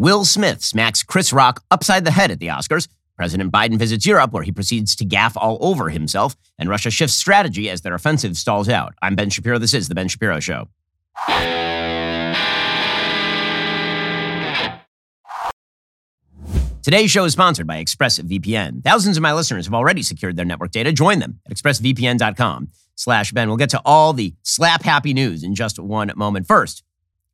Will Smith smacks Chris Rock upside the head at the Oscars. President Biden visits Europe, where he proceeds to gaffe all over himself, and Russia shifts strategy as their offensive stalls out. I'm Ben Shapiro. This is The Ben Shapiro Show. Today's show is sponsored by ExpressVPN. Thousands of my listeners have already secured their network data. Join them at expressvpn.com slash Ben. We'll get to all the slap happy news in just one moment. First,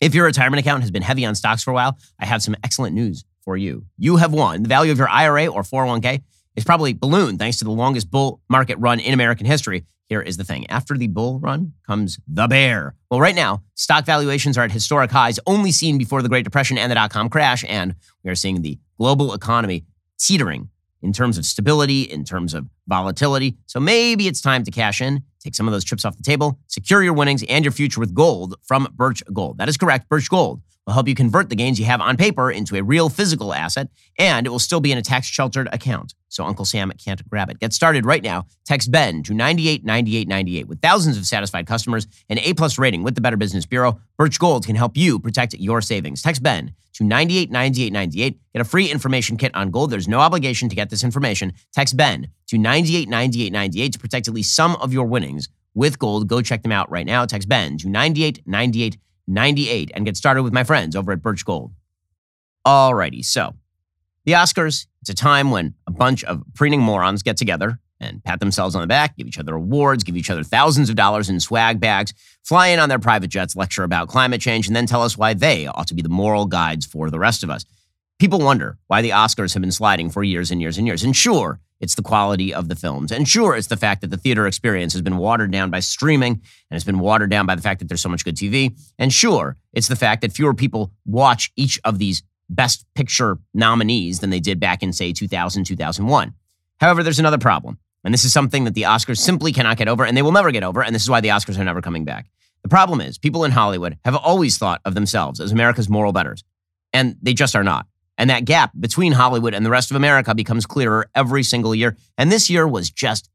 if your retirement account has been heavy on stocks for a while, I have some excellent news for you. You have won. The value of your IRA or 401k is probably ballooned thanks to the longest bull market run in American history. Here is the thing after the bull run comes the bear. Well, right now, stock valuations are at historic highs only seen before the Great Depression and the dot com crash. And we are seeing the global economy teetering in terms of stability, in terms of volatility. So maybe it's time to cash in, take some of those chips off the table, secure your winnings and your future with gold from Birch Gold. That is correct. Birch Gold will help you convert the gains you have on paper into a real physical asset, and it will still be in a tax sheltered account. So Uncle Sam can't grab it. Get started right now. Text Ben to 989898. With thousands of satisfied customers and A plus rating with the Better Business Bureau, Birch Gold can help you protect your savings. Text Ben to 989898. Get a free information kit on gold. There's no obligation to get this information. Text Ben to 989898 to protect at least some of your winnings with gold. Go check them out right now. Text Ben to 989898. 98 and get started with my friends over at Birch Gold. Alrighty, so the Oscars, it's a time when a bunch of preening morons get together and pat themselves on the back, give each other awards, give each other thousands of dollars in swag bags, fly in on their private jets, lecture about climate change, and then tell us why they ought to be the moral guides for the rest of us. People wonder why the Oscars have been sliding for years and years and years. And sure, it's the quality of the films. And sure, it's the fact that the theater experience has been watered down by streaming and it's been watered down by the fact that there's so much good TV. And sure, it's the fact that fewer people watch each of these best picture nominees than they did back in, say, 2000, 2001. However, there's another problem. And this is something that the Oscars simply cannot get over, and they will never get over. And this is why the Oscars are never coming back. The problem is, people in Hollywood have always thought of themselves as America's moral betters, and they just are not. And that gap between Hollywood and the rest of America becomes clearer every single year. And this year was just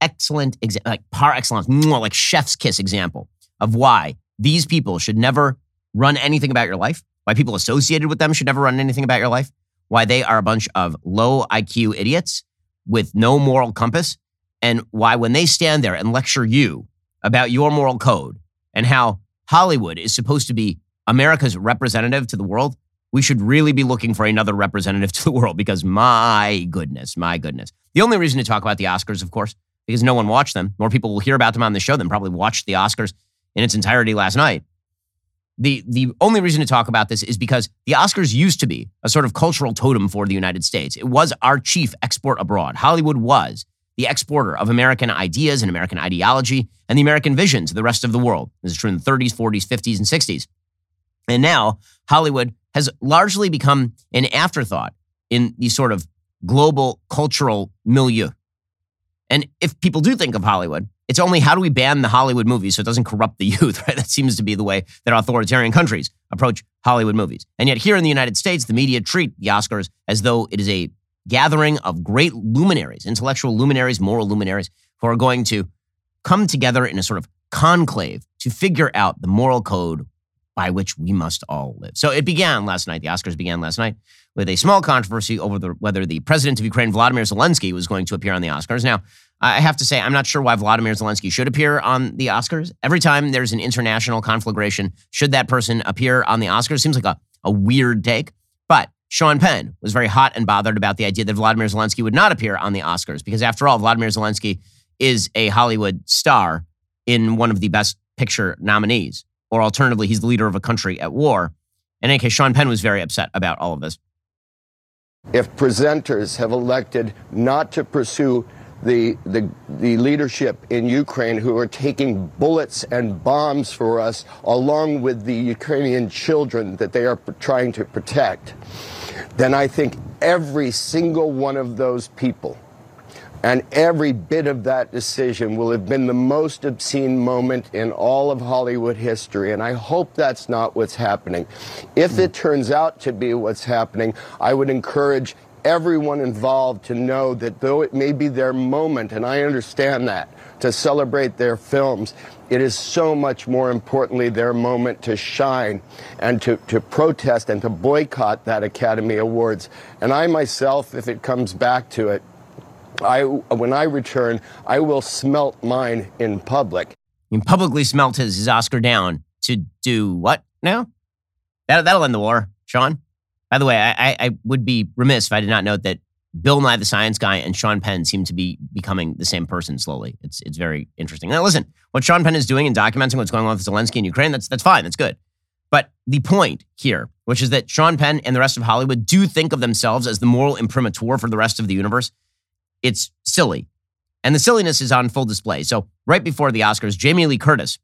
excellent, exa- like par excellence, like chef's kiss example of why these people should never run anything about your life, why people associated with them should never run anything about your life, why they are a bunch of low IQ idiots with no moral compass, and why when they stand there and lecture you about your moral code and how Hollywood is supposed to be America's representative to the world, we should really be looking for another representative to the world because my goodness, my goodness. The only reason to talk about the Oscars, of course, because no one watched them. More people will hear about them on the show than probably watched the Oscars in its entirety last night. The, the only reason to talk about this is because the Oscars used to be a sort of cultural totem for the United States. It was our chief export abroad. Hollywood was the exporter of American ideas and American ideology and the American vision to the rest of the world. This is true in the 30s, 40s, 50s, and 60s. And now Hollywood has largely become an afterthought in the sort of global cultural milieu. And if people do think of Hollywood, it's only how do we ban the Hollywood movies so it doesn't corrupt the youth, right? That seems to be the way that authoritarian countries approach Hollywood movies. And yet here in the United States, the media treat the Oscars as though it is a gathering of great luminaries, intellectual luminaries, moral luminaries, who are going to come together in a sort of conclave to figure out the moral code by which we must all live. So it began last night. The Oscars began last night with a small controversy over the, whether the president of Ukraine, Vladimir Zelensky, was going to appear on the Oscars. Now, I have to say, I'm not sure why Vladimir Zelensky should appear on the Oscars. Every time there's an international conflagration, should that person appear on the Oscars? Seems like a, a weird take. But Sean Penn was very hot and bothered about the idea that Vladimir Zelensky would not appear on the Oscars because, after all, Vladimir Zelensky is a Hollywood star in one of the best picture nominees or alternatively, he's the leader of a country at war. In any case, Sean Penn was very upset about all of this. If presenters have elected not to pursue the, the, the leadership in Ukraine who are taking bullets and bombs for us, along with the Ukrainian children that they are trying to protect, then I think every single one of those people and every bit of that decision will have been the most obscene moment in all of Hollywood history. And I hope that's not what's happening. If it turns out to be what's happening, I would encourage everyone involved to know that though it may be their moment, and I understand that, to celebrate their films, it is so much more importantly their moment to shine and to, to protest and to boycott that Academy Awards. And I myself, if it comes back to it, I, when I return, I will smelt mine in public. He publicly smelt his, his Oscar down to do what now? That, that'll end the war, Sean. By the way, I, I would be remiss if I did not note that Bill Nye the Science Guy and Sean Penn seem to be becoming the same person slowly. It's it's very interesting. Now, listen, what Sean Penn is doing and documenting what's going on with Zelensky in Ukraine, that's that's fine, that's good. But the point here, which is that Sean Penn and the rest of Hollywood do think of themselves as the moral imprimatur for the rest of the universe, it's silly. And the silliness is on full display. So, right before the Oscars, Jamie Lee Curtis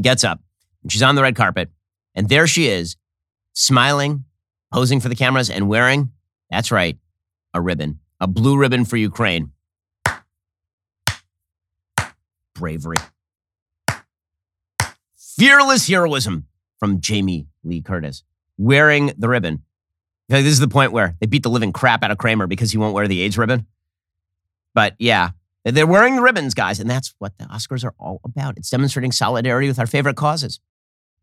gets up and she's on the red carpet, and there she is, smiling, posing for the cameras, and wearing, that's right, a ribbon, a blue ribbon for Ukraine. Bravery. Fearless heroism from Jamie Lee Curtis wearing the ribbon. This is the point where they beat the living crap out of Kramer because he won't wear the AIDS ribbon. But yeah, they're wearing the ribbons, guys, and that's what the Oscars are all about. It's demonstrating solidarity with our favorite causes.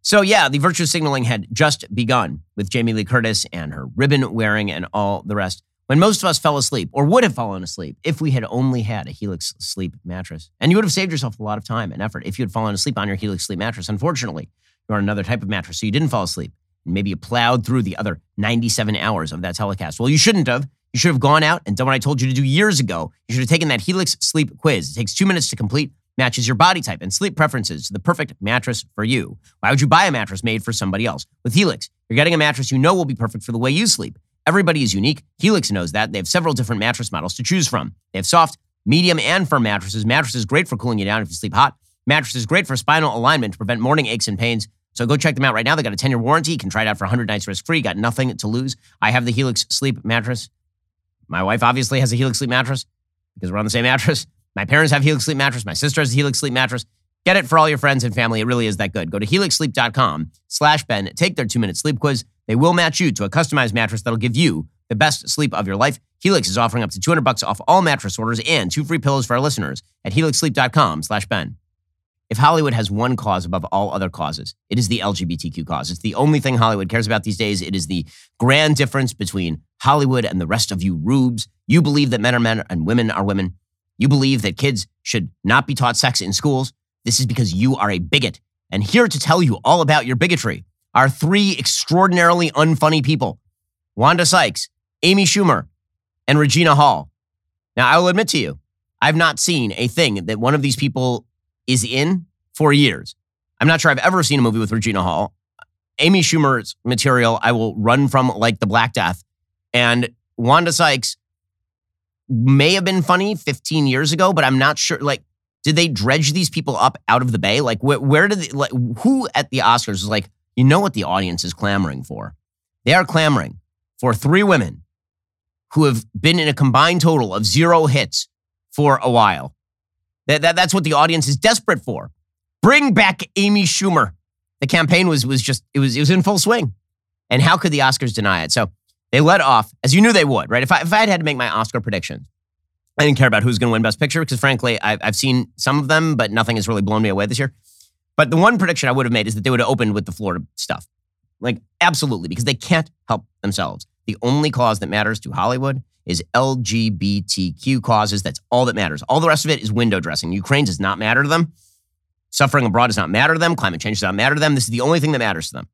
So, yeah, the virtue signaling had just begun with Jamie Lee Curtis and her ribbon wearing and all the rest when most of us fell asleep or would have fallen asleep if we had only had a Helix sleep mattress. And you would have saved yourself a lot of time and effort if you had fallen asleep on your Helix sleep mattress. Unfortunately, you're on another type of mattress, so you didn't fall asleep. Maybe you plowed through the other 97 hours of that telecast. Well, you shouldn't have. You should have gone out and done what I told you to do years ago. You should have taken that Helix sleep quiz. It takes two minutes to complete, matches your body type and sleep preferences to the perfect mattress for you. Why would you buy a mattress made for somebody else? With Helix, you're getting a mattress you know will be perfect for the way you sleep. Everybody is unique. Helix knows that. They have several different mattress models to choose from. They have soft, medium, and firm mattresses. Mattresses great for cooling you down if you sleep hot. Mattresses great for spinal alignment to prevent morning aches and pains. So go check them out right now. They got a 10 year warranty. You can try it out for 100 nights risk free. Got nothing to lose. I have the Helix sleep mattress. My wife obviously has a Helix sleep mattress because we're on the same mattress. My parents have Helix sleep mattress. My sister has a Helix sleep mattress. Get it for all your friends and family. It really is that good. Go to helixsleep.com slash Ben. Take their two minute sleep quiz. They will match you to a customized mattress that'll give you the best sleep of your life. Helix is offering up to 200 bucks off all mattress orders and two free pillows for our listeners at helixsleep.com slash Ben. If Hollywood has one cause above all other causes, it is the LGBTQ cause. It's the only thing Hollywood cares about these days. It is the grand difference between Hollywood and the rest of you rubes. You believe that men are men and women are women. You believe that kids should not be taught sex in schools. This is because you are a bigot. And here to tell you all about your bigotry are three extraordinarily unfunny people Wanda Sykes, Amy Schumer, and Regina Hall. Now, I will admit to you, I've not seen a thing that one of these people is in for years. I'm not sure I've ever seen a movie with Regina Hall. Amy Schumer's material, I will run from like the Black Death. And Wanda Sykes may have been funny 15 years ago, but I'm not sure. Like, did they dredge these people up out of the bay? Like, where, where did they, like, who at the Oscars was like, you know what the audience is clamoring for? They are clamoring for three women who have been in a combined total of zero hits for a while. That, that, that's what the audience is desperate for. Bring back Amy Schumer. The campaign was, was just, it was, it was in full swing. And how could the Oscars deny it? So they let off, as you knew they would, right? If I, if I had had to make my Oscar predictions, I didn't care about who's going to win Best Picture because, frankly, I've, I've seen some of them, but nothing has really blown me away this year. But the one prediction I would have made is that they would have opened with the Florida stuff. Like, absolutely, because they can't help themselves. The only cause that matters to Hollywood is LGBTQ causes. That's all that matters. All the rest of it is window dressing. Ukraine does not matter to them. Suffering abroad does not matter to them. Climate change does not matter to them. This is the only thing that matters to them.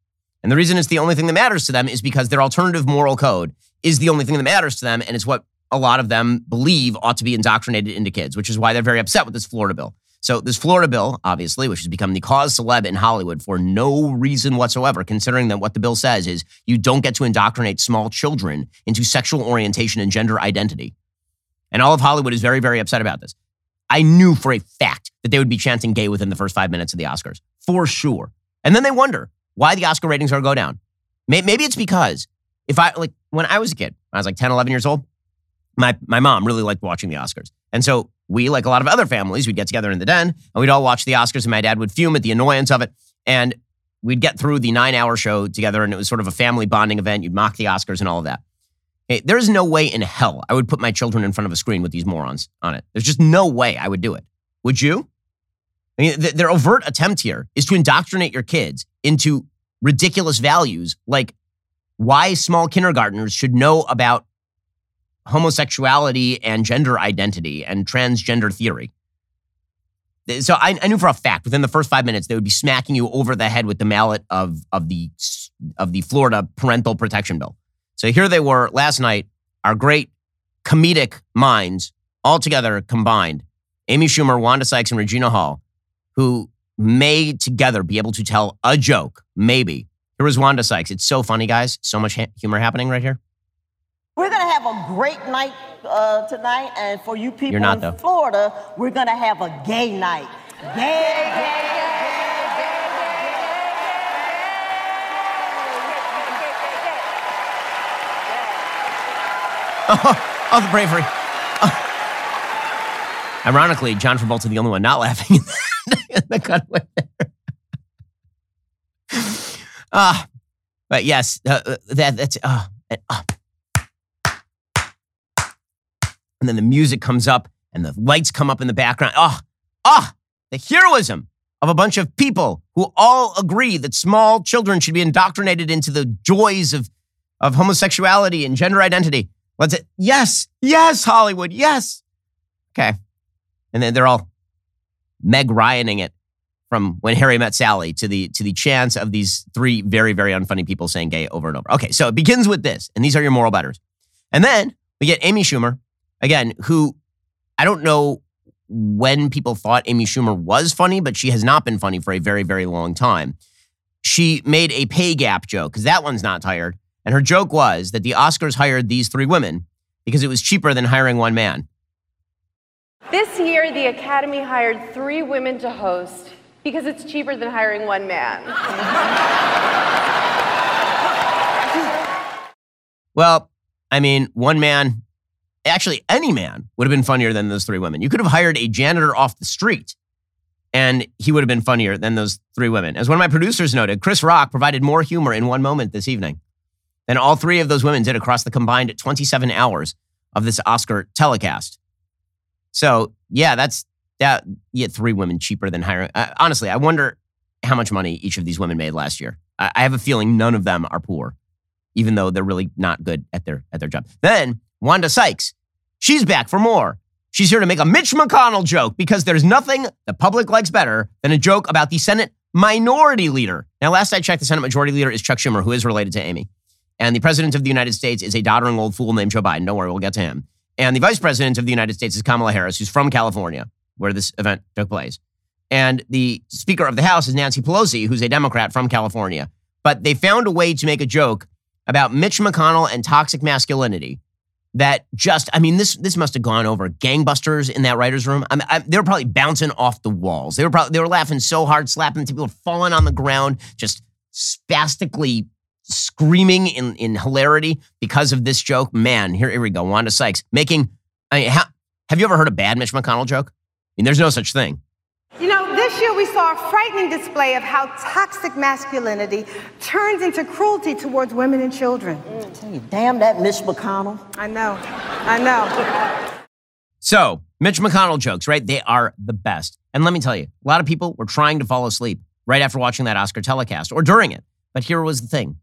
And the reason it's the only thing that matters to them is because their alternative moral code is the only thing that matters to them. And it's what a lot of them believe ought to be indoctrinated into kids, which is why they're very upset with this Florida bill. So, this Florida bill, obviously, which has become the cause celeb in Hollywood for no reason whatsoever, considering that what the bill says is you don't get to indoctrinate small children into sexual orientation and gender identity. And all of Hollywood is very, very upset about this. I knew for a fact that they would be chanting gay within the first five minutes of the Oscars, for sure. And then they wonder why the Oscar ratings are go down. Maybe it's because if I, like, when I was a kid, I was like 10, 11 years old, my, my mom really liked watching the Oscars. And so we, like a lot of other families, we'd get together in the den and we'd all watch the Oscars, and my dad would fume at the annoyance of it. And we'd get through the nine hour show together, and it was sort of a family bonding event. You'd mock the Oscars and all of that. Hey, there's no way in hell I would put my children in front of a screen with these morons on it. There's just no way I would do it. Would you? I mean, th- their overt attempt here is to indoctrinate your kids into ridiculous values like why small kindergartners should know about homosexuality and gender identity and transgender theory. So I, I, knew for a fact within the first five minutes they would be smacking you over the head with the mallet of of the of the Florida parental protection bill. So here they were last night, our great comedic minds all together combined, Amy Schumer, Wanda Sykes, and Regina Hall, who may together be able to tell a joke, maybe. Here was Wanda Sykes. It's so funny, guys. So much ha- humor happening right here. We're going to have a great night uh, tonight, and for you people not, in though. Florida, we're going to have a gay night. Gay, gay, Oh, oh the bravery. Oh. Ironically, John Travolta the only one not laughing in the cutaway there. Ah, uh, but yes, uh, uh that that's uh, uh, and then the music comes up and the lights come up in the background. Ah, oh, ah, oh, the heroism of a bunch of people who all agree that small children should be indoctrinated into the joys of of homosexuality and gender identity. What's it? Yes, yes, Hollywood, yes. Okay, and then they're all Meg Ryaning it from when Harry met Sally to the to the chance of these three very very unfunny people saying gay over and over. Okay, so it begins with this, and these are your moral batters. and then we get Amy Schumer again, who I don't know when people thought Amy Schumer was funny, but she has not been funny for a very very long time. She made a pay gap joke because that one's not tired, and her joke was that the Oscars hired these three women because it was cheaper than hiring one man. This year, the Academy hired three women to host because it's cheaper than hiring one man. well, I mean, one man, actually, any man would have been funnier than those three women. You could have hired a janitor off the street and he would have been funnier than those three women. As one of my producers noted, Chris Rock provided more humor in one moment this evening than all three of those women did across the combined 27 hours of this Oscar telecast. So, yeah, that's that you get three women cheaper than hiring. Uh, honestly, I wonder how much money each of these women made last year. I, I have a feeling none of them are poor, even though they're really not good at their at their job. Then Wanda Sykes, she's back for more. She's here to make a Mitch McConnell joke because there's nothing the public likes better than a joke about the Senate minority leader. Now, last I checked, the Senate majority leader is Chuck Schumer, who is related to Amy. And the president of the United States is a doddering old fool named Joe Biden. Don't worry, we'll get to him. And the vice president of the United States is Kamala Harris, who's from California where this event took place. And the Speaker of the House is Nancy Pelosi, who's a Democrat from California. But they found a way to make a joke about Mitch McConnell and toxic masculinity that just, I mean, this this must have gone over gangbusters in that writer's room. I mean, I, they were probably bouncing off the walls. They were probably, they were laughing so hard, slapping people, falling on the ground, just spastically screaming in, in hilarity because of this joke. Man, here, here we go. Wanda Sykes making, I mean, have you ever heard a bad Mitch McConnell joke? I mean, there's no such thing. You know, this year we saw a frightening display of how toxic masculinity turns into cruelty towards women and children. Mm, I tell you, damn that Mitch McConnell. I know. I know. So, Mitch McConnell jokes, right? They are the best. And let me tell you, a lot of people were trying to fall asleep right after watching that Oscar telecast or during it. But here was the thing.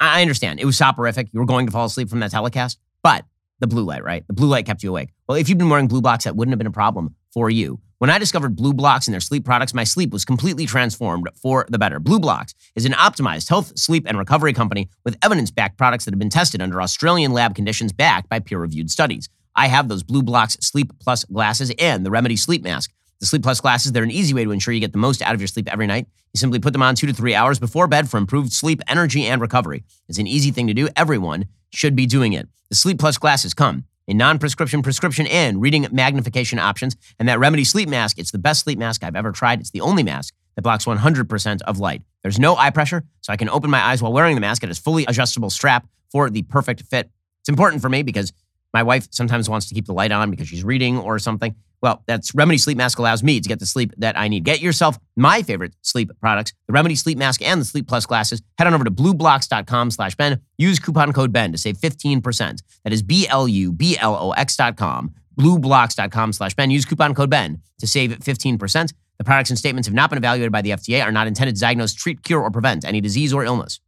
I understand. It was soporific. You were going to fall asleep from that telecast, but the blue light, right? The blue light kept you awake. Well, if you'd been wearing BLUblox, that wouldn't have been a problem for you. When I discovered BLUblox and their sleep products, my sleep was completely transformed for the better. BLUblox is an optimized health, sleep, and recovery company with evidence backed products that have been tested under Australian lab conditions backed by peer reviewed studies. I have those BLUblox Sleep Plus glasses and the Remedy Sleep Mask. The Sleep Plus glasses, they're an easy way to ensure you get the most out of your sleep every night. You simply put them on two to three hours before bed for improved sleep, energy, and recovery. It's an easy thing to do. Everyone should be doing it. The Sleep Plus glasses come a non-prescription, prescription, and reading magnification options. And that Remedy sleep mask, it's the best sleep mask I've ever tried. It's the only mask that blocks 100% of light. There's no eye pressure, so I can open my eyes while wearing the mask. It has fully adjustable strap for the perfect fit. It's important for me because my wife sometimes wants to keep the light on because she's reading or something. Well, that's Remedy Sleep Mask allows me to get the sleep that I need. Get yourself my favorite sleep products, the Remedy Sleep Mask and the Sleep Plus glasses. Head on over to blublox.com slash Ben. Use coupon code Ben to save 15%. That is B-L-U-B-L-O-X dot com, blublox.com slash Ben. Use coupon code Ben to save 15%. The products and statements have not been evaluated by the FDA, are not intended to diagnose, treat, cure, or prevent any disease or illness.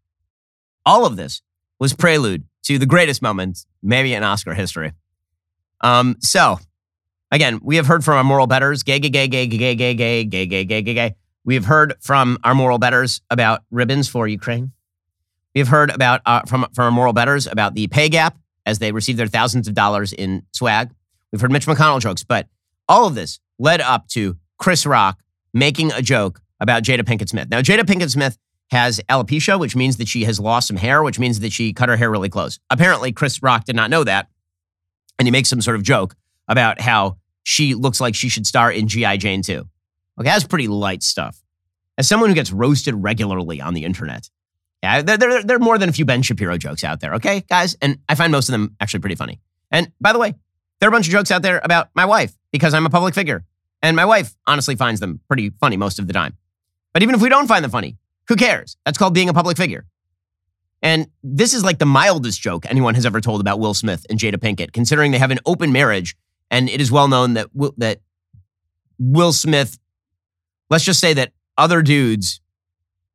All of this was prelude to the greatest moment, maybe in Oscar history. Um, so Again, we have heard from our moral betters, gay, gay, gay, gay, gay, gay, gay, gay, gay, gay, gay, gay. We have heard from our moral betters about ribbons for Ukraine. We have heard about uh, from from our moral betters about the pay gap as they receive their thousands of dollars in swag. We've heard Mitch McConnell jokes, but all of this led up to Chris Rock making a joke about Jada Pinkett Smith. Now, Jada Pinkett Smith has alopecia, which means that she has lost some hair, which means that she cut her hair really close. Apparently, Chris Rock did not know that. And he makes some sort of joke about how she looks like she should star in G.I. Jane 2. Okay, that's pretty light stuff. As someone who gets roasted regularly on the internet, yeah, there, there, there are more than a few Ben Shapiro jokes out there, okay, guys? And I find most of them actually pretty funny. And by the way, there are a bunch of jokes out there about my wife because I'm a public figure. And my wife honestly finds them pretty funny most of the time. But even if we don't find them funny, who cares? That's called being a public figure. And this is like the mildest joke anyone has ever told about Will Smith and Jada Pinkett, considering they have an open marriage and it is well known that that Will Smith, let's just say that other dudes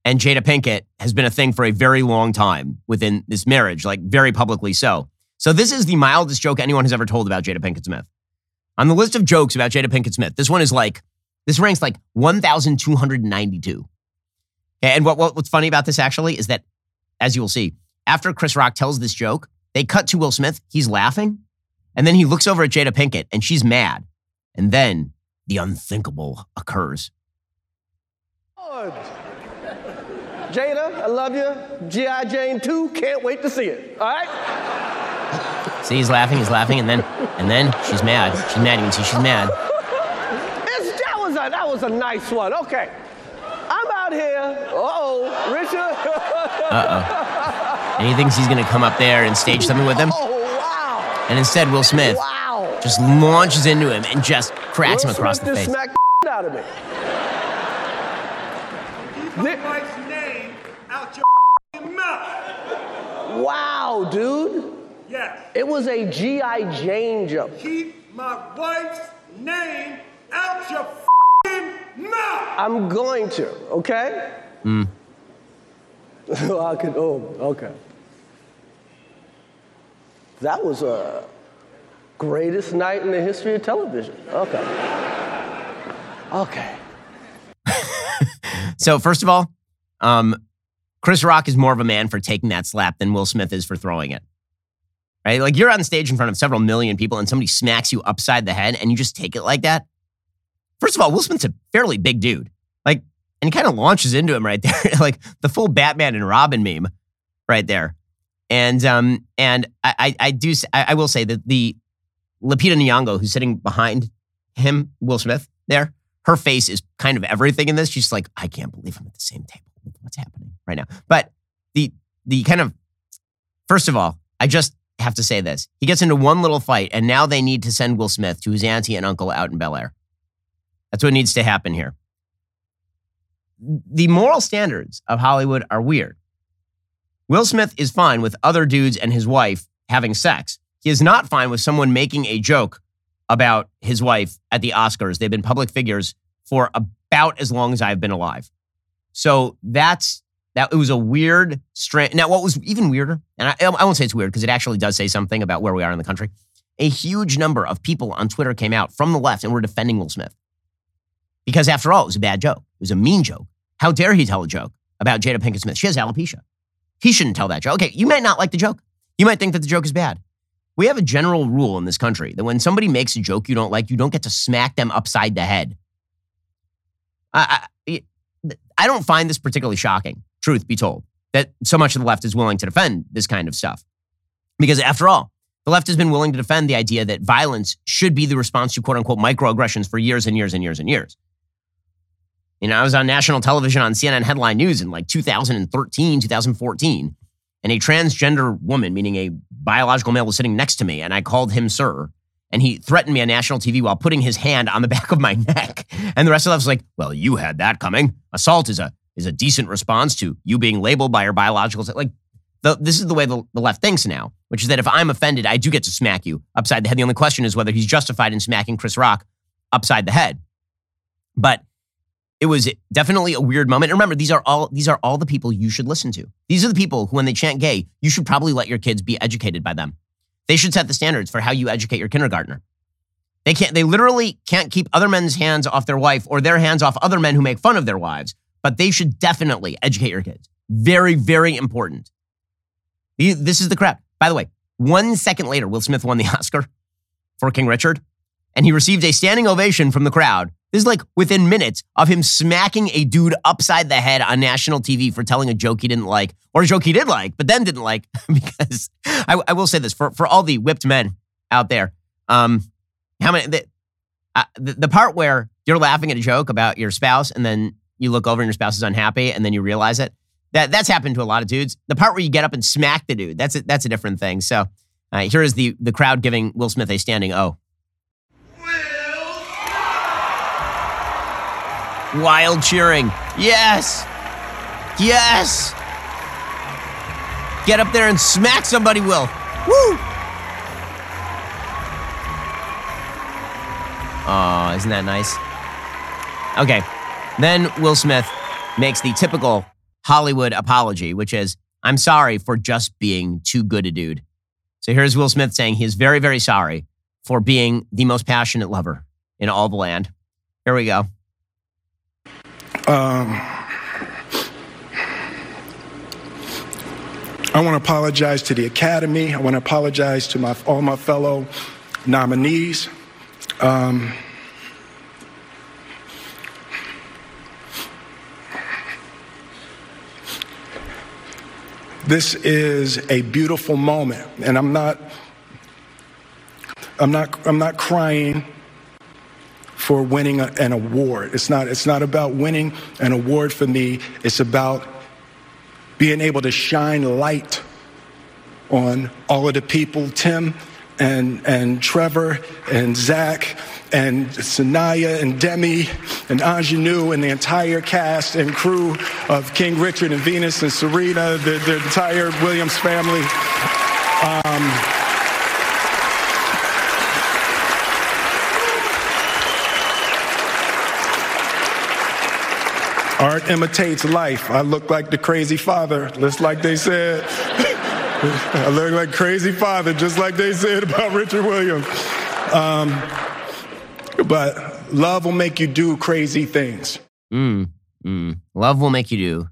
and Jada Pinkett has been a thing for a very long time within this marriage, like very publicly so. So this is the mildest joke anyone has ever told about Jada Pinkett Smith. On the list of jokes about Jada Pinkett Smith, this one is like this ranks like 1,292. And what, what, what's funny about this actually is that, as you will see, after Chris Rock tells this joke, they cut to Will Smith. He's laughing, and then he looks over at Jada Pinkett and she's mad. And then the unthinkable occurs. Jada, I love you. G.I. Jane 2, can't wait to see it. All right? See, he's laughing, he's laughing, and then and then she's mad. She's mad. You can see she's mad. It's, that, was a, that was a nice one. Okay. I'm out here. Uh-oh, Richard. Uh-oh. And he thinks he's going to come up there and stage something with him. Oh, Wow. And instead, Will Smith Wow. just launches into him and just cracks Will him across Smith the just face. smacked the out of me. Keep Nick- my wife's name out your mouth. Wow, dude. Yes. It was a G.I. Jane joke. Keep my wife's name out your mouth. I'm going to, okay? Hmm. I could, oh, okay. That was a greatest night in the history of television. Okay. Okay. So first of all, um, Chris Rock is more of a man for taking that slap than Will Smith is for throwing it. Right? Like you're on stage in front of several million people and somebody smacks you upside the head and you just take it like that. First of all, Will Smith's a fairly big dude. Like, and he kind of launches into him right there, like the full Batman and Robin meme right there. And um, and I, I, do I, I will say that the Lupita Nyong'o who's sitting behind him, Will Smith, there, her face is kind of everything in this. She's like, I can't believe I'm at the same table what's happening right now. But the the kind of first of all, I just have to say this. He gets into one little fight, and now they need to send Will Smith to his auntie and uncle out in Bel Air. That's what needs to happen here. The moral standards of Hollywood are weird. Will Smith is fine with other dudes and his wife having sex. He is not fine with someone making a joke about his wife at the Oscars. They've been public figures for about as long as I've been alive. So that's that. It was a weird, strange. Now, what was even weirder, and I, I won't say it's weird because it actually does say something about where we are in the country. A huge number of people on Twitter came out from the left and were defending Will Smith because, after all, it was a bad joke. It was a mean joke. How dare he tell a joke about Jada Pinkett Smith? She has alopecia. He shouldn't tell that joke. Okay, you might not like the joke. You might think that the joke is bad. We have a general rule in this country that when somebody makes a joke you don't like, you don't get to smack them upside the head. I, I, I don't find this particularly shocking, truth be told, that so much of the left is willing to defend this kind of stuff. Because after all, the left has been willing to defend the idea that violence should be the response to quote unquote microaggressions for years and years and years and years. You know, I was on national television on CNN headline news in like 2013, 2014, and a transgender woman, meaning a biological male, was sitting next to me, and I called him sir. and he threatened me on national TV while putting his hand on the back of my neck. And the rest of us was like, well, you had that coming. Assault is a is a decent response to you being labeled by your biological. Like, the, this is the way the, the left thinks now, which is that if I'm offended, I do get to smack you upside the head. The only question is whether he's justified in smacking Chris Rock upside the head. But it was definitely a weird moment. And remember, these are all these are all the people you should listen to. These are the people who, when they chant gay, you should probably let your kids be educated by them. They should set the standards for how you educate your kindergartner. They can't, they literally can't keep other men's hands off their wife or their hands off other men who make fun of their wives, but they should definitely educate your kids. Very, very important. This is the crap. By the way, one second later, Will Smith won the Oscar for King Richard, and he received a standing ovation from the crowd. This is like within minutes of him smacking a dude upside the head on national TV for telling a joke he didn't like, or a joke he did like, but then didn't like. because I, I, will say this for, for all the whipped men out there, um, how many, the, uh, the, the part where you're laughing at a joke about your spouse and then you look over and your spouse is unhappy and then you realize it. That that's happened to a lot of dudes. The part where you get up and smack the dude, that's a, that's a different thing. So uh, here is the the crowd giving Will Smith a standing O. Wild cheering. Yes. Yes. Get up there and smack somebody, Will. Woo. Oh, isn't that nice? Okay. Then Will Smith makes the typical Hollywood apology, which is, I'm sorry for just being too good a dude. So here's Will Smith saying he is very, very sorry for being the most passionate lover in all the land. Here we go. Um, I want to apologize to the Academy. I want to apologize to my, all my fellow nominees. Um, This is a beautiful moment, and I'm not, I'm not, I'm not crying for winning an award. It's not, it's not about winning an award for me. It's about being able to shine light on all of the people, Tim and, and Trevor and Zach and Saniyya and Demi and Aunjanue and the entire cast and crew of King Richard and Venus and Serena, the, the entire Williams family. Um, Art imitates life. I look like the crazy father, just like they said. I look like crazy father, just like they said about Richard Williams. Um, but love will make you do crazy things. Mm, mm. Love will make you do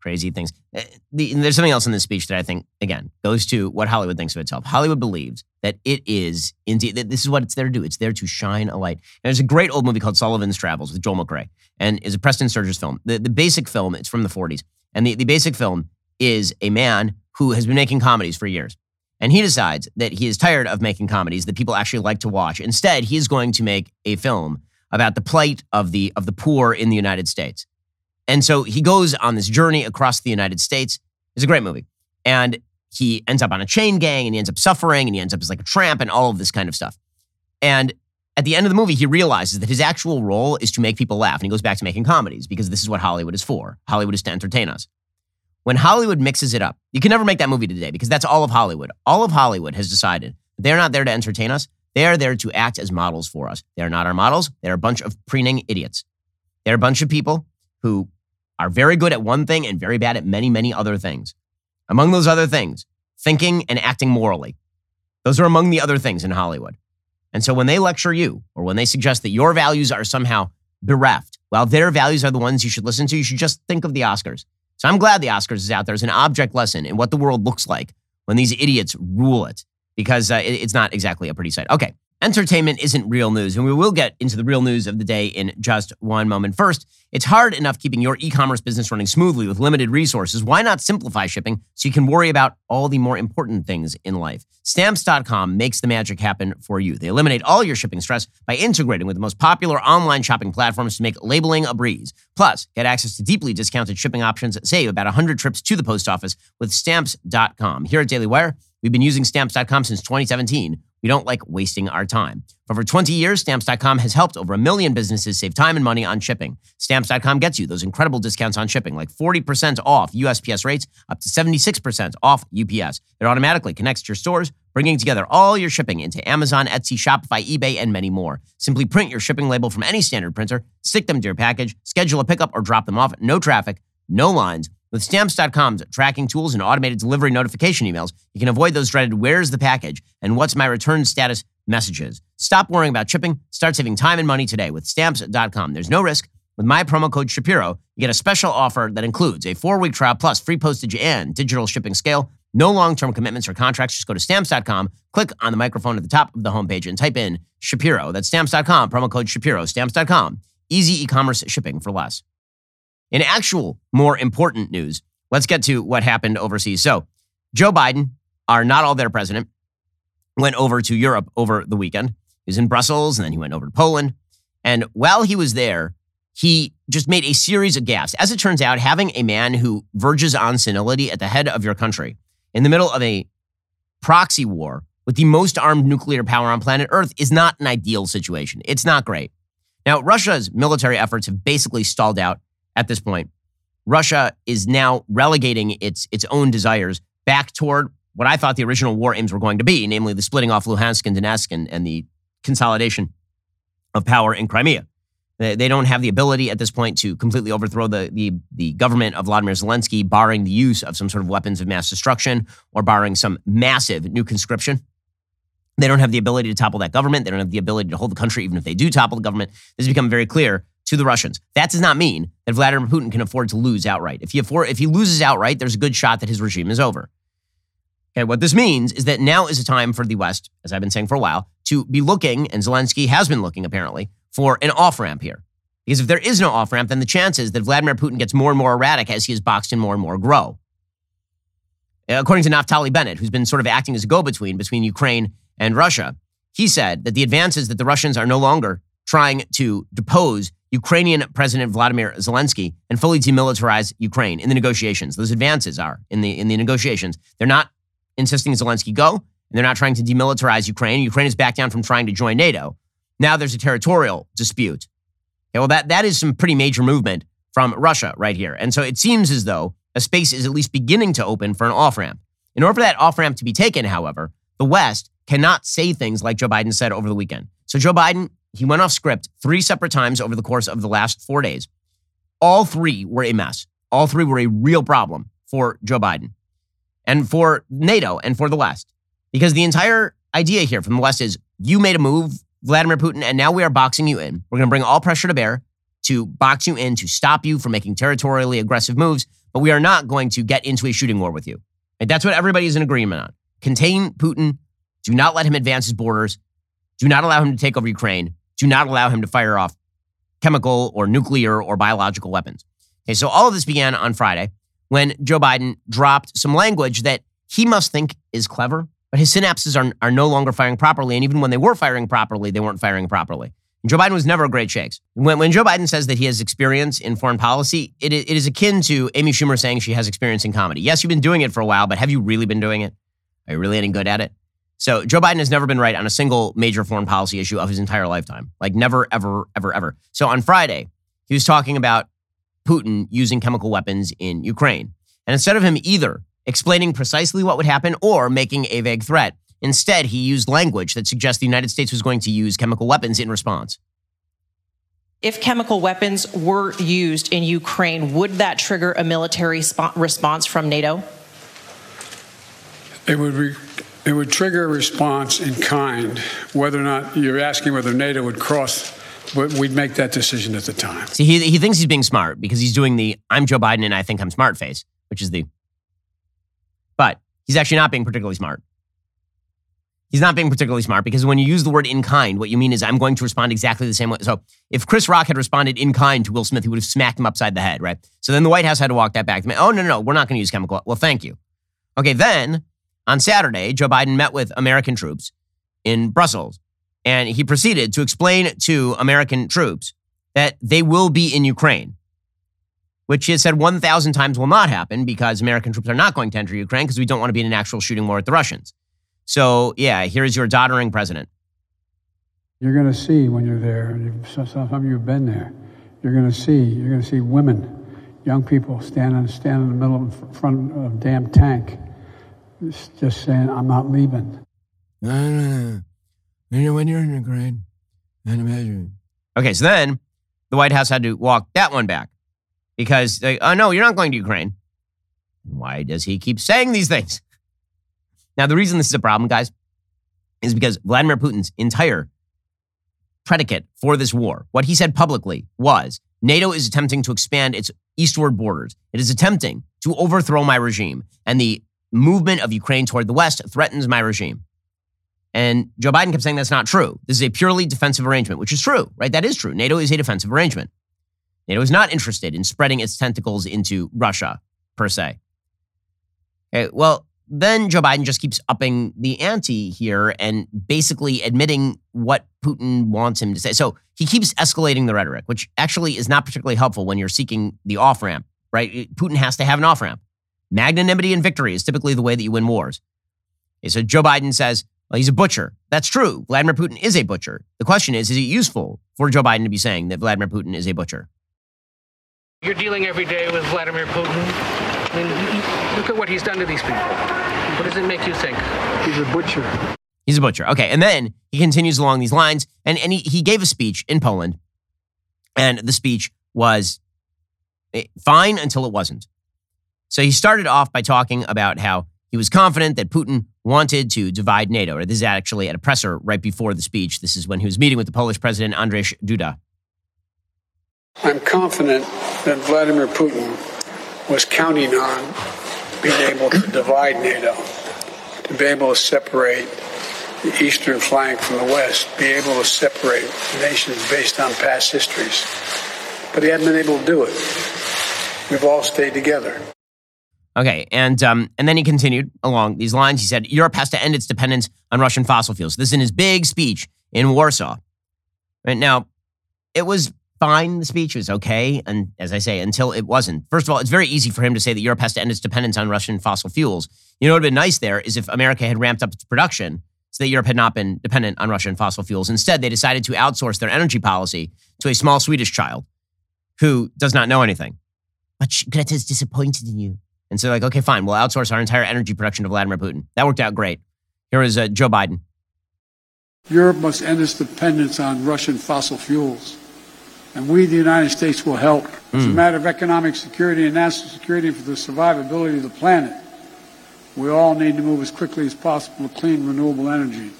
crazy things. Eh, there's something else in this speech that I think, again, goes to what Hollywood thinks of itself. Hollywood believes that it is indeed, this is what it's there to do. It's there to shine a light. And there's a great old movie called Sullivan's Travels with Joel McCrea, and is a Preston Sturges film. The, the basic film, it's from the 40s. And the, the basic film is a man who has been making comedies for years. And he decides that he is tired of making comedies that people actually like to watch. Instead, he is going to make a film about the plight of the of the poor in the United States. And so he goes on this journey across the United States. It's a great movie. And he ends up on a chain gang and he ends up suffering and he ends up as like a tramp and all of this kind of stuff. And at the end of the movie, he realizes that his actual role is to make people laugh. And he goes back to making comedies because this is what Hollywood is for. Hollywood is to entertain us. When Hollywood mixes it up, you can never make that movie today because that's all of Hollywood. All of Hollywood has decided they're not there to entertain us. They are there to act as models for us. They are not our models. They're a bunch of preening idiots. They're a bunch of people who are very good at one thing and very bad at many, many other things. Among those other things, thinking and acting morally. Those are among the other things in Hollywood. And so when they lecture you or when they suggest that your values are somehow bereft, while their values are the ones you should listen to, you should just think of the Oscars. So I'm glad the Oscars is out there as an object lesson in what the world looks like when these idiots rule it, because uh, it, it's not exactly a pretty sight. Okay, entertainment isn't real news, and we will get into the real news of the day in just one moment. First, it's hard enough keeping your e commerce business running smoothly with limited resources. Why not simplify shipping so you can worry about all the more important things in life? Stamps.com makes the magic happen for you. They eliminate all your shipping stress by integrating with the most popular online shopping platforms to make labeling a breeze. Plus, get access to deeply discounted shipping options, that save about 100 trips to the post office with Stamps.com. Here at Daily Wire, we've been using Stamps.com since 2017 We don't like wasting our time. For over 20 years, Stamps.com has helped over a million businesses save time and money on shipping. Stamps.com gets you those incredible discounts on shipping, like 40% off USPS rates, up to 76% off UPS. It automatically connects to your stores, bringing together all your shipping into Amazon, Etsy, Shopify, eBay, and many more. Simply print your shipping label from any standard printer, stick them to your package, schedule a pickup, or drop them off. No traffic, no lines. With stamps.com's tracking tools and automated delivery notification emails, you can avoid those dreaded where's the package and what's my return status messages. Stop worrying about shipping. Start saving time and money today with stamps.com. There's no risk. With my promo code Shapiro, you get a special offer that includes a four week trial plus free postage and digital shipping scale. No long term commitments or contracts. Just go to stamps.com, click on the microphone at the top of the homepage, and type in Shapiro. That's stamps.com, promo code Shapiro. Stamps.com. Easy e commerce shipping for less. In actual, more important news, let's get to what happened overseas. So, Joe Biden, our not all there president, went over to Europe over the weekend. He was in Brussels and then he went over to Poland. And while he was there, he just made a series of gaffes. As it turns out, having a man who verges on senility at the head of your country in the middle of a proxy war with the most armed nuclear power on planet Earth is not an ideal situation. It's not great. Now, Russia's military efforts have basically stalled out at this point. Russia is now relegating its, its own desires back toward what I thought the original war aims were going to be, namely the splitting off Luhansk and Donetsk and, and the consolidation of power in Crimea. They, they don't have the ability at this point to completely overthrow the, the, the government of Vladimir Zelensky, barring the use of some sort of weapons of mass destruction or barring some massive new conscription. They don't have the ability to topple that government. They don't have the ability to hold the country, even if they do topple the government. This has become very clear to the Russians. That does not mean that Vladimir Putin can afford to lose outright. If he, afford, if he loses outright, there's a good shot that his regime is over. Okay, what this means is that now is a time for the West, as I've been saying for a while, to be looking, and Zelensky has been looking apparently, for an off ramp here. Because if there is no off ramp, then the chances that Vladimir Putin gets more and more erratic as he is boxed in more and more grow. According to Naftali Bennett, who's been sort of acting as a go between between Ukraine and Russia, he said that the advances that the Russians are no longer trying to depose Ukrainian President Vladimir Zelensky and fully demilitarize Ukraine in the negotiations. Those advances are in the in the negotiations. They're not insisting Zelensky go, and they're not trying to demilitarize Ukraine. Ukraine is back down from trying to join NATO. Now there's a territorial dispute. Okay, well, that, that is some pretty major movement from Russia right here. And so it seems as though a space is at least beginning to open for an off ramp. In order for that off ramp to be taken, however, the West cannot say things like Joe Biden said over the weekend. So Joe Biden, he went off script three separate times over the course of the last four days. All three were a mess. All three were a real problem for Joe Biden and for NATO and for the West. Because the entire idea here from the West is you made a move, Vladimir Putin, and now we are boxing you in. We're going to bring all pressure to bear to box you in, to stop you from making territorially aggressive moves, but we are not going to get into a shooting war with you. And that's what everybody is in agreement on. Contain Putin. Do not let him advance his borders. Do not allow him to take over Ukraine. Do not allow him to fire off chemical or nuclear or biological weapons. Okay, so all of this began on Friday when Joe Biden dropped some language that he must think is clever, but his synapses are, are no longer firing properly. And even when they were firing properly, they weren't firing properly. Joe Biden was never a great shakes. When, when Joe Biden says that he has experience in foreign policy, it, it is akin to Amy Schumer saying she has experience in comedy. Yes, you've been doing it for a while, but have you really been doing it? Are you really any good at it? So Joe Biden has never been right on a single major foreign policy issue of his entire lifetime. Like never, ever, ever, ever. So on Friday, he was talking about Putin using chemical weapons in Ukraine. And instead of him either explaining precisely what would happen or making a vague threat, instead he used language that suggests the United States was going to use chemical weapons in response. If chemical weapons were used in Ukraine, would that trigger a military sp- response from NATO? It would re- it would trigger a response in kind. Whether or not you're asking whether NATO would cross but we'd make that decision at the time. See, he, he thinks he's being smart because he's doing the I'm Joe Biden and I think I'm smart face, which is the. But he's actually not being particularly smart. He's not being particularly smart because when you use the word in kind, what you mean is I'm going to respond exactly the same way. So if Chris Rock had responded in kind to Will Smith, he would have smacked him upside the head, right? So then the White House had to walk that back. Oh, no, no, no, we're not going to use chemical. Well, thank you. Okay, then on Saturday, Joe Biden met with American troops in Brussels and he proceeded to explain to American troops that they will be in Ukraine, which he has said 1,000 times will not happen because American troops are not going to enter Ukraine because we don't want to be in an actual shooting war with the Russians. So, yeah, here's your doddering president. You're going to see when you're there, some of you have been there, you're going to see, you're going to see women, young people standing, standing in the middle of front of a damn tank, just just saying, I'm not leaving. When you're in Ukraine, and imagine. Okay, so then the White House had to walk that one back because, they, oh no, you're not going to Ukraine. Why does he keep saying these things? Now, the reason this is a problem, guys, is because Vladimir Putin's entire predicate for this war, what he said publicly was NATO is attempting to expand its eastward borders. It is attempting to overthrow my regime, and the movement of Ukraine toward the west threatens my regime. And Joe Biden kept saying that's not true. This is a purely defensive arrangement, which is true, right? That is true. NATO is a defensive arrangement. NATO is not interested in spreading its tentacles into Russia, per se. Okay, well, then Joe Biden just keeps upping the ante here and basically admitting what Putin wants him to say. So he keeps escalating the rhetoric, which actually is not particularly helpful when you're seeking the off ramp, right? Putin has to have an off ramp. Magnanimity and victory is typically the way that you win wars. Okay, so Joe Biden says, well, he's a butcher. That's true. Vladimir Putin is a butcher. The question is, is it useful for Joe Biden to be saying that Vladimir Putin is a butcher? You're dealing every day with Vladimir Putin. I mean, look at what he's done to these people. What does it make you think? He's a butcher. He's a butcher. Okay. And then he continues along these lines. And, and he, he gave a speech in Poland. And the speech was eh, fine until it wasn't. So he started off by talking about how he was confident that Putin wanted to divide NATO. This is actually at a presser right before the speech. This is when he was meeting with the Polish president, Andrzej Duda. I'm confident that Vladimir Putin was counting on being able to divide NATO, to be able to separate the eastern flank from the west, be able to separate nations based on past histories. But he hadn't been able to do it. We've all stayed together. Okay, and um, and then he continued along these lines. He said Europe has to end its dependence on Russian fossil fuels. This is in his big speech in Warsaw. Right now, it was fine. The speech was okay, and as I say, until it wasn't. First of all, it's very easy for him to say that Europe has to end its dependence on Russian fossil fuels. You know what would have been nice there is if America had ramped up its production so that Europe had not been dependent on Russian fossil fuels. Instead, they decided to outsource their energy policy to a small Swedish child who does not know anything. But sh- Greta's disappointed in you. And so, like, okay, fine, we'll outsource our entire energy production to Vladimir Putin. That worked out great. Here is uh, Joe Biden. Europe must end its dependence on Russian fossil fuels. And we, the United States, will help. It's a matter of economic security and national security for the survivability of the planet. We all need to move as quickly as possible to clean, renewable energy.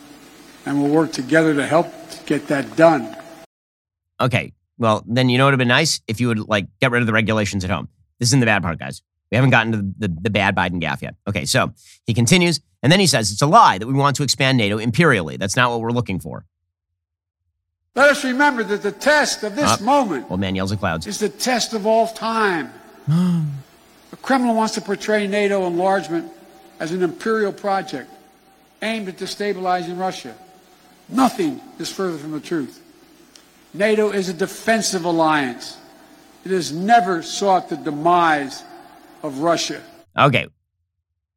And we'll work together to help to get that done. Okay, well, then you know what would have been nice if you would like get rid of the regulations at home. This isn't the bad part, guys. We haven't gotten to the, the, the bad Biden gaffe yet. Okay, so he continues, and then he says it's a lie that we want to expand NATO imperially. That's not what we're looking for. Let us remember that the test of this Up. moment Old man yells at clouds. is the test of all time. the Kremlin wants to portray NATO enlargement as an imperial project aimed at destabilizing Russia. Nothing is further from the truth. NATO is a defensive alliance. It has never sought the demise of Russia. Okay,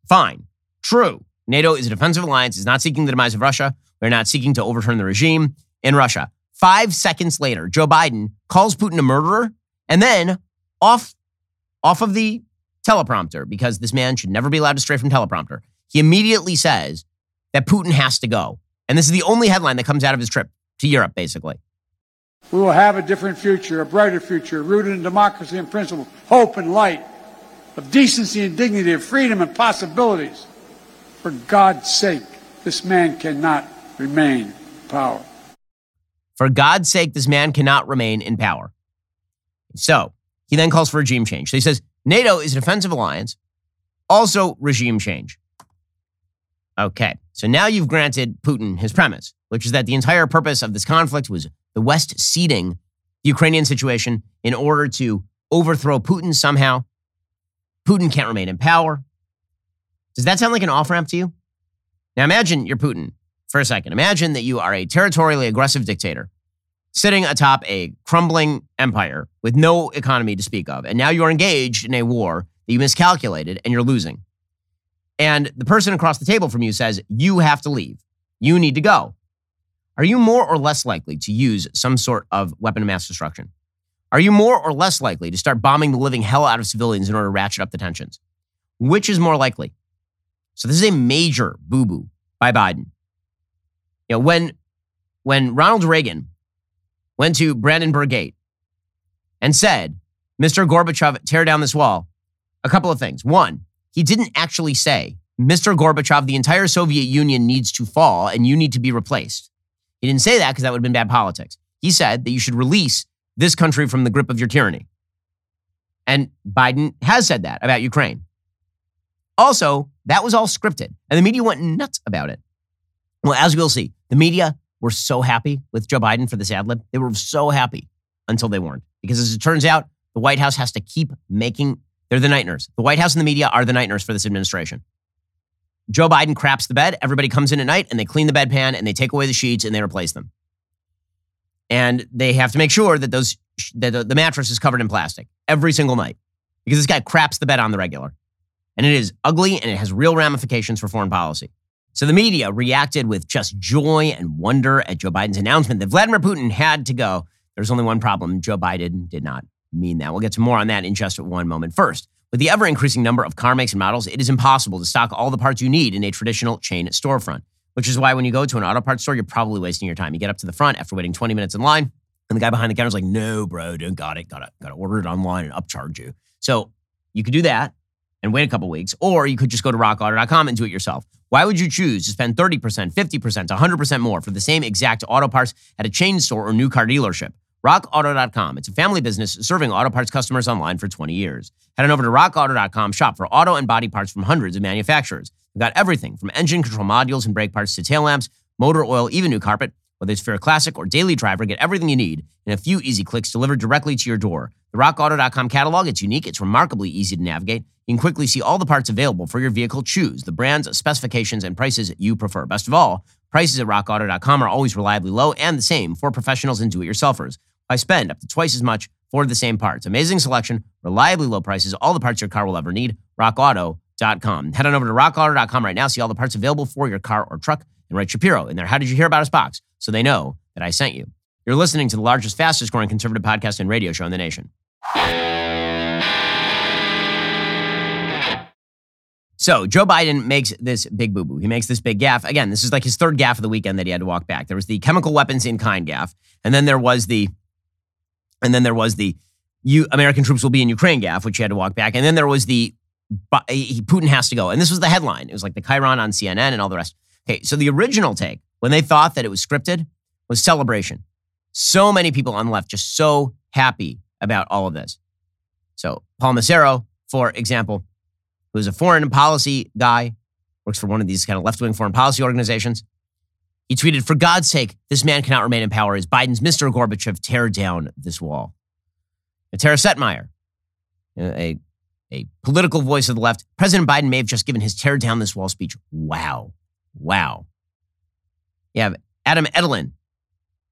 fine, true. NATO is a defensive alliance, is not seeking the demise of Russia. We're not seeking to overturn the regime in Russia. Five seconds later, Joe Biden calls Putin a murderer and then off, off of the teleprompter, because this man should never be allowed to stray from teleprompter, he immediately says that Putin has to go. And this is the only headline that comes out of his trip to Europe, basically. We will have a different future, a brighter future, rooted in democracy and principle, hope and light, of decency and dignity, of freedom and possibilities. For God's sake, this man cannot remain in power. For God's sake, this man cannot remain in power. So he then calls for regime change. So he says NATO is a defensive alliance, also regime change. Okay, so now you've granted Putin his premise, which is that the entire purpose of this conflict was the West ceding the Ukrainian situation in order to overthrow Putin somehow. Putin can't remain in power. Does that sound like an off ramp to you? Now imagine you're Putin for a second. Imagine that you are a territorially aggressive dictator sitting atop a crumbling empire with no economy to speak of. And now you're engaged in a war that you miscalculated and you're losing. and the person across the table from you says, You have to leave. You need to go. Are you more or less likely to use some sort of weapon of mass destruction? Are you more or less likely to start bombing the living hell out of civilians in order to ratchet up the tensions? Which is more likely? So this is a major boo-boo by Biden. You know, when when Ronald Reagan went to Brandenburg Gate and said, Mr. Gorbachev, tear down this wall, a couple of things. One, he didn't actually say, Mr. Gorbachev, the entire Soviet Union needs to fall and you need to be replaced. He didn't say that because that would have been bad politics. He said that you should release this country from the grip of your tyranny. And Biden has said that about Ukraine. Also, that was all scripted, and the media went nuts about it. Well, as we'll see, the media were so happy with Joe Biden for this ad lib. They were so happy until they weren't. Because as it turns out, the White House has to keep making, they're the night nurse. The White House and the media are the night nurse for this administration. Joe Biden craps the bed. Everybody comes in at night and they clean the bedpan and they take away the sheets and they replace them. And they have to make sure that those that the mattress is covered in plastic every single night because this guy craps the bed on the regular. And it is ugly and it has real ramifications for foreign policy. So the media reacted with just joy and wonder at Joe Biden's announcement that Vladimir Putin had to go. There's only one problem Joe Biden did not mean that. We'll get to more on that in just one moment. First, with the ever increasing number of car makes and models, it is impossible to stock all the parts you need in a traditional chain storefront, which is why when you go to an auto parts store, you're probably wasting your time. You get up to the front after waiting 20 minutes in line, and the guy behind the counter is like, no, bro, don't got it. Gotta, gotta order it online and upcharge you. So you could do that and wait a couple weeks, or you could just go to rockauto.com and do it yourself. Why would you choose to spend 30%, 50%, 100% more for the same exact auto parts at a chain store or new car dealership? RockAuto.com. It's a family business serving auto parts customers online for 20 years. Head on over to RockAuto.com, shop for auto and body parts from hundreds of manufacturers. We've got everything from engine control modules and brake parts to tail lamps, motor oil, even new carpet. Whether it's for a classic or daily driver, get everything you need in a few easy clicks delivered directly to your door. The RockAuto.com catalog, it's unique, it's remarkably easy to navigate. You can quickly see all the parts available for your vehicle. Choose the brands, specifications, and prices you prefer. Best of all, prices at RockAuto.com are always reliably low and the same for professionals and do-it-yourselfers. I spend up to twice as much for the same parts. Amazing selection, reliably low prices, all the parts your car will ever need. RockAuto.com. Head on over to RockAuto.com right now. See all the parts available for your car or truck and write Shapiro in there. How did you hear about us box? So they know that I sent you. You're listening to the largest, fastest growing conservative podcast and radio show in the nation. So Joe Biden makes this big boo boo. He makes this big gaffe. Again, this is like his third gaffe of the weekend that he had to walk back. There was the chemical weapons in kind gaffe, and then there was the, and then there was the, you American troops will be in Ukraine gaffe, which he had to walk back, and then there was the, Putin has to go, and this was the headline. It was like the chyron on CNN and all the rest. Okay, so the original take when they thought that it was scripted was celebration. So many people on the left just so happy about all of this. So Paul Massaro, for example, who's a foreign policy guy, works for one of these kind of left wing foreign policy organizations. He tweeted, For God's sake, this man cannot remain in power as Biden's Mr. Gorbachev tear down this wall. Tara Setmayer, a, a political voice of the left, President Biden may have just given his tear down this wall speech. Wow. Wow. You have Adam Edelen,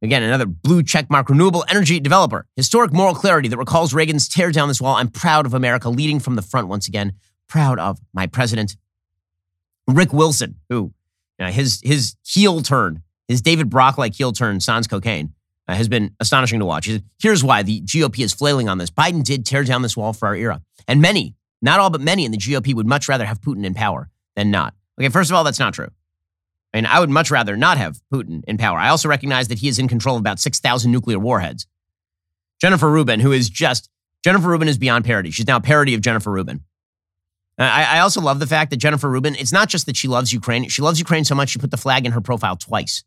again, another blue checkmark renewable energy developer. Historic moral clarity that recalls Reagan's tear down this wall. I'm proud of America leading from the front once again proud of my president. Rick Wilson, who you know, his his heel turn, his David Brock like heel turn, sans cocaine, Uh, has been astonishing to watch. Here's why the GOP is flailing on this. Biden did tear down this wall for our era, and many, not all, but many in the GOP would much rather have Putin in power than not. Okay, first of all, that's not true. I mean, I would much rather not have Putin in power. I also recognize that he is in control of about 6,000 nuclear warheads. Jennifer Rubin, who is just, Jennifer Rubin is beyond parody. She's now a parody of Jennifer Rubin. Uh, I, I also love the fact that Jennifer Rubin, it's not just that she loves Ukraine. She loves Ukraine so much she put the flag in her profile twice.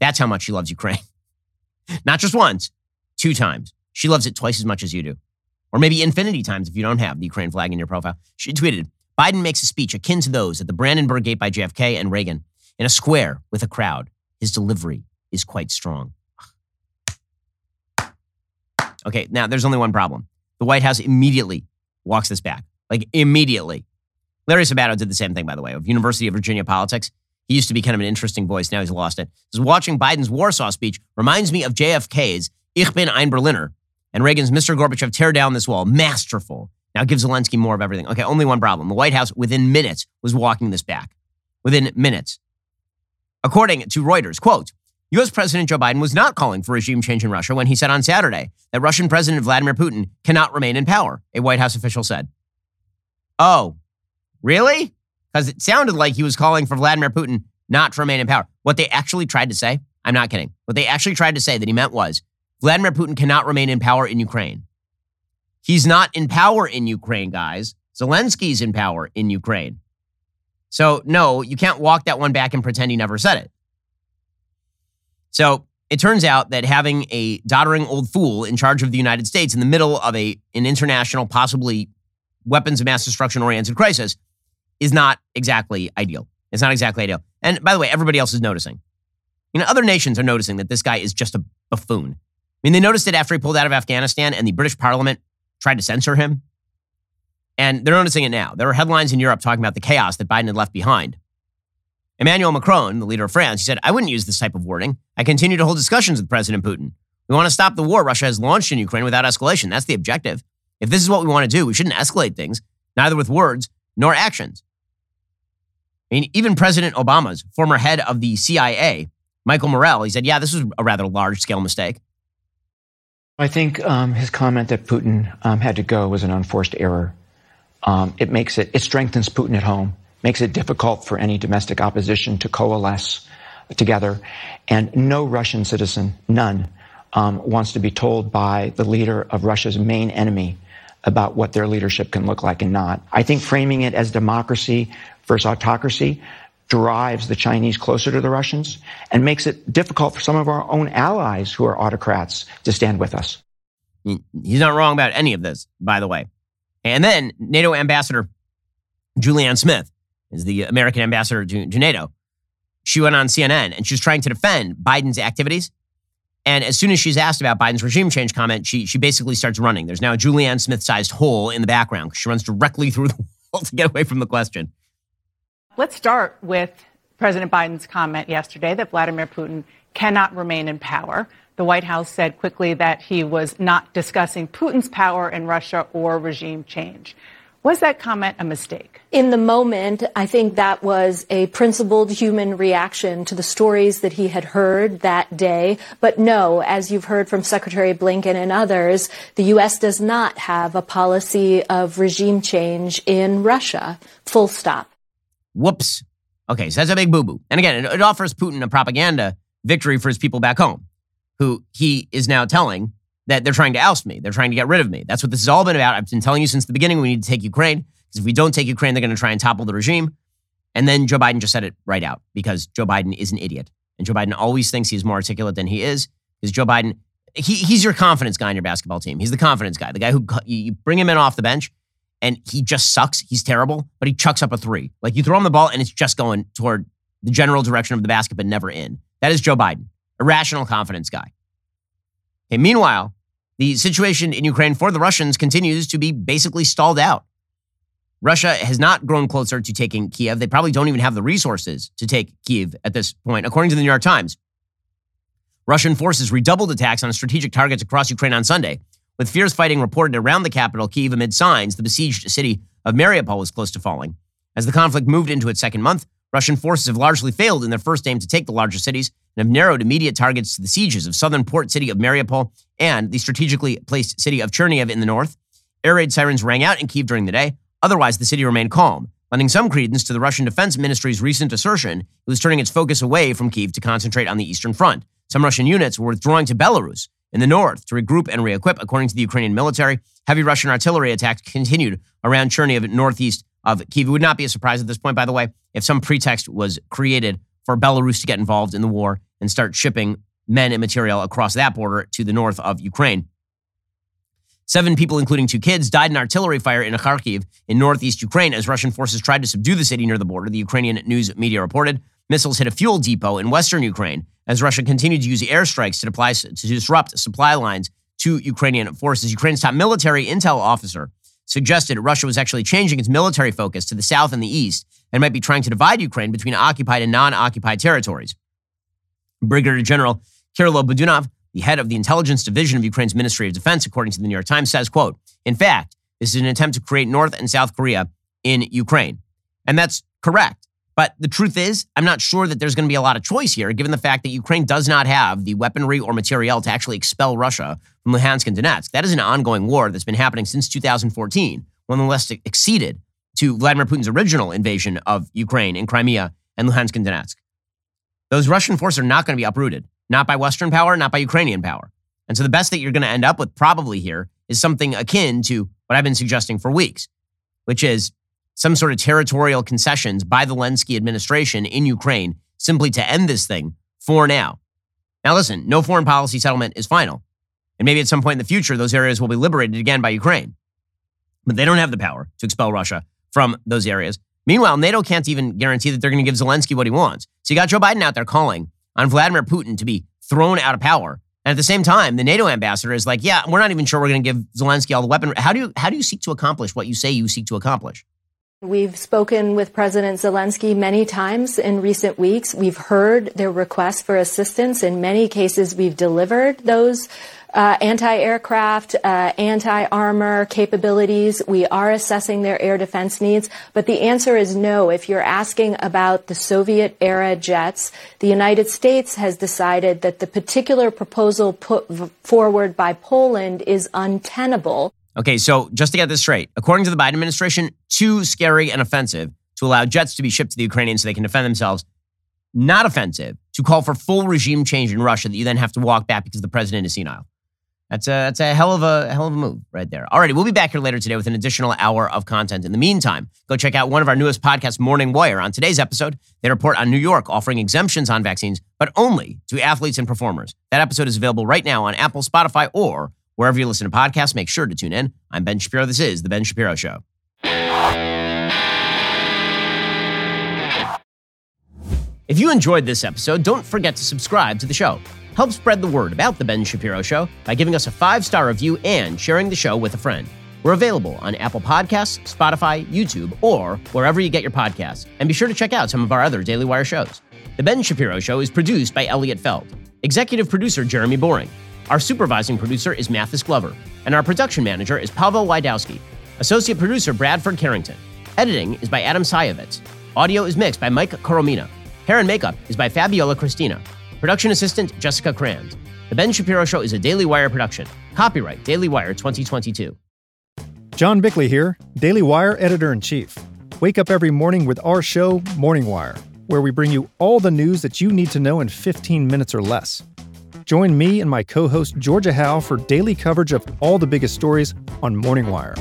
That's how much she loves Ukraine. not just once, two times. She loves it twice as much as you do. Or maybe infinity times if you don't have the Ukraine flag in your profile. She tweeted Biden makes a speech akin to those at the Brandenburg Gate by JFK and Reagan in a square with a crowd. His delivery is quite strong. Okay, now there's only one problem. The White House immediately walks this back like immediately. Larry Sabato did the same thing, by the way, of University of Virginia politics. He used to be kind of an interesting voice. Now he's lost it. Just watching Biden's Warsaw speech reminds me of JFK's Ich bin ein Berliner and Reagan's Mr. Gorbachev tear down this wall. Masterful Now give Zelensky more of everything. Okay, only one problem. The White House, within minutes, was walking this back. Within minutes. According to Reuters, quote, U.S. President Joe Biden was not calling for regime change in Russia when he said on Saturday that Russian President Vladimir Putin cannot remain in power, a White House official said. Oh, really? Because it sounded like he was calling for Vladimir Putin not to remain in power. What they actually tried to say, I'm not kidding. What they actually tried to say that he meant was Vladimir Putin cannot remain in power in Ukraine. He's not in power in Ukraine, guys. Zelensky's in power in Ukraine. So, no, you can't walk that one back and pretend he never said it. So it turns out that having a doddering old fool in charge of the United States in the middle of a, an international, possibly weapons of mass destruction oriented crisis is not exactly ideal. It's not exactly ideal. And by the way, everybody else is noticing. You know, other nations are noticing that this guy is just a buffoon. I mean, they noticed it after he pulled out of Afghanistan and the British Parliament tried to censor him. And they're noticing it now. There are headlines in Europe talking about the chaos that Biden had left behind. Emmanuel Macron, the leader of France, he said, I wouldn't use this type of wording. I continue to hold discussions with President Putin. We want to stop the war Russia has launched in Ukraine without escalation. That's the objective. If this is what we want to do, we shouldn't escalate things, neither with words nor actions. I mean, even President Obama's former head of the CIA, Michael Morell, he said, yeah, this was a rather large scale mistake. I think um, his comment that Putin um, had to go was an unforced error. Um, it makes it, it strengthens Putin at home makes it difficult for any domestic opposition to coalesce together. And no Russian citizen, none, um, wants to be told by the leader of Russia's main enemy about what their leadership can look like and not. I think framing it as democracy versus autocracy drives the Chinese closer to the Russians and makes it difficult for some of our own allies who are autocrats to stand with us. He's not wrong about any of this, by the way. And then NATO Ambassador Julianne Smith is the American ambassador to, to NATO. She went on CNN and she was trying to defend Biden's activities. And as soon as she's asked about Biden's regime change comment, she, she basically starts running. There's now a Julianne Smith sized hole in the background because she runs directly through the wall to get away from the question. Let's start with President Biden's comment yesterday that Vladimir Putin cannot remain in power. The White House said quickly that he was not discussing Putin's power in Russia or regime change. Was that comment a mistake? In the moment, I think that was a principled human reaction to the stories that he had heard that day. But no, as you've heard from Secretary Blinken and others, the U.S. does not have a policy of regime change in Russia. Full stop. Whoops. Okay, so that's a big boo boo. And again, it, it offers Putin a propaganda victory for his people back home, who he is now telling that they're trying to oust me. They're trying to get rid of me. That's what this has all been about. I've been telling you since the beginning we need to take Ukraine because if we don't take Ukraine, they're going to try and topple the regime. And then Joe Biden just said it right out because Joe Biden is an idiot. And Joe Biden always thinks he's more articulate than he is because Joe Biden, he, he's your confidence guy on your basketball team. He's the confidence guy, the guy who you bring him in off the bench and he just sucks. He's terrible, but he chucks up a three. Like you throw him the ball and it's just going toward the general direction of the basket, but never in. That is Joe Biden, irrational confidence guy. Okay, meanwhile, the situation in Ukraine for the Russians continues to be basically stalled out. Russia has not grown closer to taking Kiev. They probably don't even have the resources to take Kiev at this point, according to the New York Times. Russian forces redoubled attacks on strategic targets across Ukraine on Sunday, with fierce fighting reported around the capital, Kiev, amid signs the besieged city of Mariupol was close to falling. As the conflict moved into its second month, Russian forces have largely failed in their first aim to take the larger cities and have narrowed immediate targets to the sieges of southern port city of Mariupol and the strategically placed city of Chernihiv in the north. Air raid sirens rang out in Kiev during the day. Otherwise, the city remained calm, lending some credence to the Russian Defense Ministry's recent assertion it was turning its focus away from Kiev to concentrate on the eastern front. Some Russian units were withdrawing to Belarus in the north to regroup and re-equip, according to the Ukrainian military. Heavy Russian artillery attacks continued around Chernihiv, northeast of Kiev. It would not be a surprise at this point, by the way, if some pretext was created for Belarus to get involved in the war and start shipping men and material across that border to the north of Ukraine. Seven people, including two kids, died in artillery fire in Kharkiv in northeast Ukraine as Russian forces tried to subdue the city near the border, the Ukrainian news media reported. Missiles hit a fuel depot in western Ukraine as Russia continued to use airstrikes to, deploy, to disrupt supply lines to Ukrainian forces. Ukraine's top military intel officer suggested Russia was actually changing its military focus to the south and the east and might be trying to divide Ukraine between occupied and non occupied territories. Brigadier General Kyrylo Budanov, the head of the intelligence division of Ukraine's Ministry of Defense, according to the New York Times, says, quote, In fact, This is an attempt to create North and South Korea in Ukraine. And that's correct. But the truth is, I'm not sure that there's going to be a lot of choice here, given the fact that Ukraine does not have the weaponry or materiel to actually expel Russia from Luhansk and Donetsk. That is an ongoing war that's been happening since 2014, one the less exceeded to Vladimir Putin's original invasion of Ukraine in Crimea and Luhansk and Donetsk. Those Russian forces are not going to be uprooted, not by Western power, not by Ukrainian power. And so the best that you're going to end up with probably here is something akin to what I've been suggesting for weeks, which is some sort of territorial concessions by the Zelensky administration in Ukraine simply to end this thing for now. Now, listen, no foreign policy settlement is final. And maybe at some point in the future, those areas will be liberated again by Ukraine. But they don't have the power to expel Russia from those areas. Meanwhile, NATO can't even guarantee that they're going to give Zelensky what he wants. So you got Joe Biden out there calling on Vladimir Putin to be thrown out of power and at the same time, the NATO ambassador is like, yeah, we're not even sure we're going to give Zelensky all the weapon. How do you how do you seek to accomplish what you say you seek to accomplish? We've spoken with President Zelensky many times in recent weeks. We've heard their requests for assistance. In many cases, we've delivered those uh, anti-aircraft, uh, anti-armor capabilities. We are assessing their air defense needs, but the answer is no. If you're asking about the Soviet era jets, the United States has decided that the particular proposal put forward by Poland is untenable. Okay, so just to get this straight, according to the Biden administration, too scary and offensive to allow jets to be shipped to the Ukrainians so they can defend themselves. Not offensive to call for full regime change in Russia that you then have to walk back because the president is senile. That's a that's a hell of a hell of a move right there. Alrighty, we'll be back here later today with an additional hour of content. In the meantime, go check out one of our newest podcasts, Morning Wire. On today's episode, they report on New York offering exemptions on vaccines, but only to athletes and performers. That episode is available right now on Apple, Spotify, or wherever you listen to podcasts. Make sure to tune in. I'm Ben Shapiro. This is the Ben Shapiro Show. If you enjoyed this episode, don't forget to subscribe to the show. Help spread the word about The Ben Shapiro Show by giving us a five star review and sharing the show with a friend. We're available on Apple Podcasts, Spotify, YouTube, or wherever you get your podcasts. And be sure to check out some of our other Daily Wire shows. The Ben Shapiro Show is produced by Elliot Feld, executive producer Jeremy Boring. Our supervising producer is Mathis Glover, and our production manager is Pavel Lydowski. Associate producer Bradford Carrington. Editing is by Adam Sajevic. Audio is mixed by Mike Coromina. Hair and makeup is by Fabiola Cristina. Production assistant Jessica Crand. The Ben Shapiro Show is a Daily Wire production. Copyright Daily Wire 2022. John Bickley here, Daily Wire editor in chief. Wake up every morning with our show, Morning Wire, where we bring you all the news that you need to know in 15 minutes or less. Join me and my co host, Georgia Howe, for daily coverage of all the biggest stories on Morning Wire.